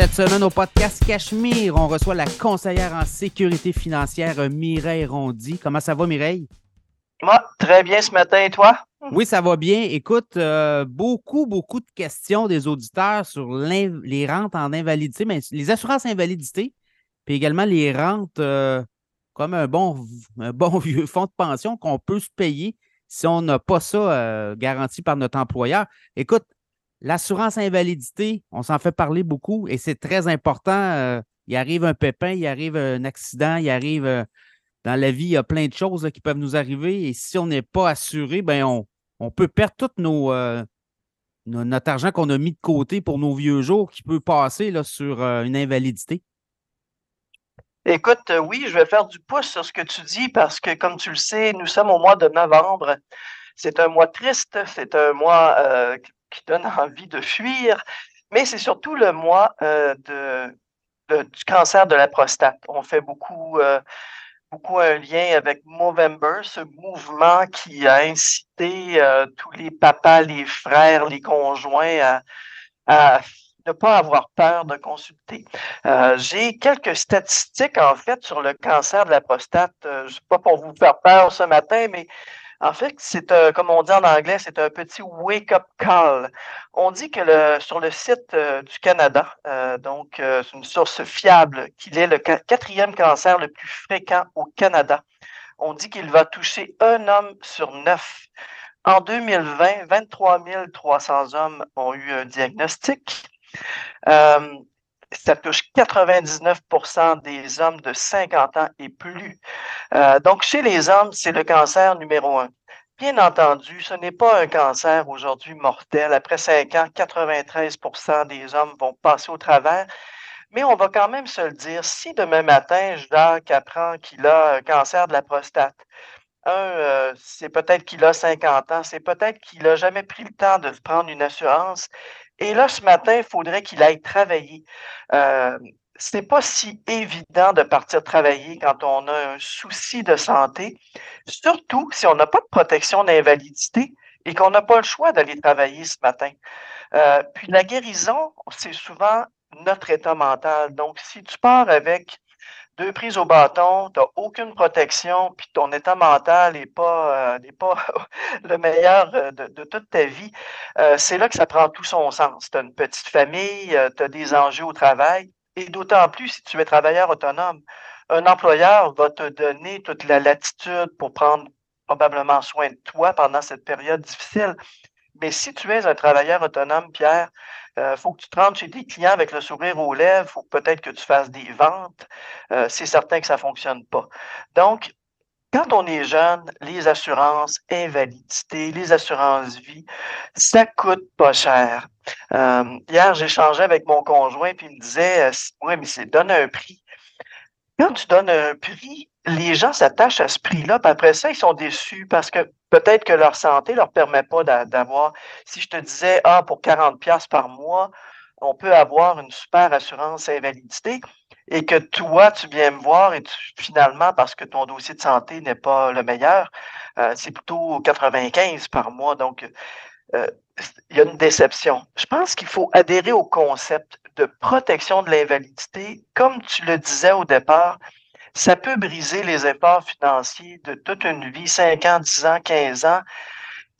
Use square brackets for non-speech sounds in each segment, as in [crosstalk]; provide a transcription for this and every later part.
Cette semaine au podcast Cachemire, on reçoit la conseillère en sécurité financière Mireille Rondy. Comment ça va, Mireille? Moi, très bien ce matin, et toi? Oui, ça va bien. Écoute, euh, beaucoup, beaucoup de questions des auditeurs sur les rentes en invalidité, mais les assurances invalidité, puis également les rentes euh, comme un bon, un bon [laughs] vieux fonds de pension qu'on peut se payer si on n'a pas ça euh, garanti par notre employeur. Écoute, L'assurance invalidité, on s'en fait parler beaucoup et c'est très important. Euh, il arrive un pépin, il arrive un accident, il arrive euh, dans la vie, il y a plein de choses qui peuvent nous arriver et si on n'est pas assuré, ben on, peut perdre tout euh, notre argent qu'on a mis de côté pour nos vieux jours qui peut passer là, sur une invalidité. Écoute, oui, je vais faire du pouce sur ce que tu dis parce que, comme tu le sais, nous sommes au mois de novembre. C'est un mois triste, c'est un mois qui donne envie de fuir, mais c'est surtout le mois euh, de, du cancer de la prostate. On fait beaucoup, euh, beaucoup un lien avec Movember, ce mouvement qui a incité euh, tous les papas, les frères, les conjoints à, ne pas avoir peur de consulter. J'ai quelques statistiques, en fait, sur le cancer de la prostate. je ne sais pas pour vous faire peur ce matin, mais en fait, c'est comme on dit en anglais, c'est un petit wake-up call. On dit que sur le site euh, du Canada, euh, donc euh, c'est une source fiable, qu'il est le quatrième cancer le plus fréquent au Canada. On dit qu'il va toucher un homme sur neuf. En 2020, 23 300 hommes ont eu un diagnostic ça touche 99% des hommes de 50 ans et plus. Euh, donc, chez les hommes, c'est le cancer numéro un. Bien entendu, ce n'est pas un cancer aujourd'hui mortel. Après 5 ans, 93% des hommes vont passer au travers. Mais on va quand même se le dire, si demain matin, Jacques apprend qu'il a un cancer de la prostate, euh, c'est peut-être qu'il a 50 ans, c'est peut-être qu'il n'a jamais pris le temps de prendre une assurance et là, ce matin, il faudrait qu'il aille travailler. Euh, ce n'est pas si évident de partir travailler quand on a un souci de santé, surtout si on n'a pas de protection d'invalidité et qu'on n'a pas le choix d'aller travailler ce matin. Euh, puis la guérison, c'est souvent notre état mental. Donc, si tu pars avec deux prises au bâton, tu n'as aucune protection, puis ton état mental n'est pas, euh, pas [laughs] le meilleur euh, de, toute ta vie, euh, c'est là que ça prend tout son sens. Tu as une petite famille, tu as des enjeux au travail, et d'autant plus si tu es travailleur autonome. Un employeur va te donner toute la latitude pour prendre probablement soin de toi pendant cette période difficile. Mais si tu es un travailleur autonome, Pierre, euh, faut que tu te rendes chez tes clients avec le sourire aux lèvres. Faut peut-être que tu fasses des ventes. Euh, c'est certain que ça ne fonctionne pas. Donc, quand on est jeune, les assurances invalidité, les assurances vie, ça coûte pas cher. Euh, hier, j'échangeais avec mon conjoint, puis il me disait Oui, mais c'est donne un prix. Quand tu donnes un prix, les gens s'attachent à ce prix-là, puis après ça, ils sont déçus parce que peut-être que leur santé ne leur permet pas d'avoir. Si je te disais, ah, pour 40$ par mois, on peut avoir une super assurance invalidité et que toi, tu viens me voir et finalement, parce que ton dossier de santé n'est pas le meilleur, euh, c'est plutôt 95 par mois. Donc, euh, il y a une déception. Je pense qu'il faut adhérer au concept de protection de l'invalidité. Comme tu le disais au départ, ça peut briser les efforts financiers de toute une vie, 5 ans, 10 ans, 15 ans.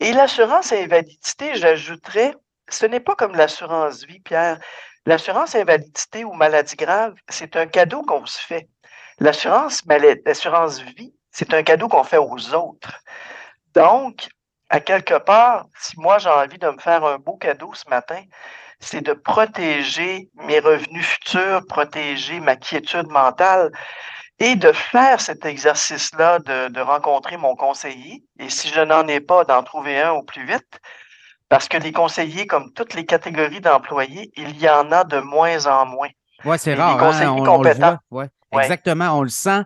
Et l'assurance invalidité, j'ajouterais, ce n'est pas comme l'assurance vie, Pierre. L'assurance invalidité ou maladie grave, c'est un cadeau qu'on se fait. L'assurance l'assurance vie, c'est un cadeau qu'on fait aux autres. Donc, à quelque part, si moi j'ai envie de me faire un beau cadeau ce matin, c'est de protéger mes revenus futurs, protéger ma quiétude mentale et de faire cet exercice-là, de, rencontrer mon conseiller, et si je n'en ai pas, d'en trouver un au plus vite, parce que les conseillers, comme toutes les catégories d'employés, il y en a de moins en moins. Oui, c'est rare. Hein, on, le voit. Ouais, Exactement, on le sent.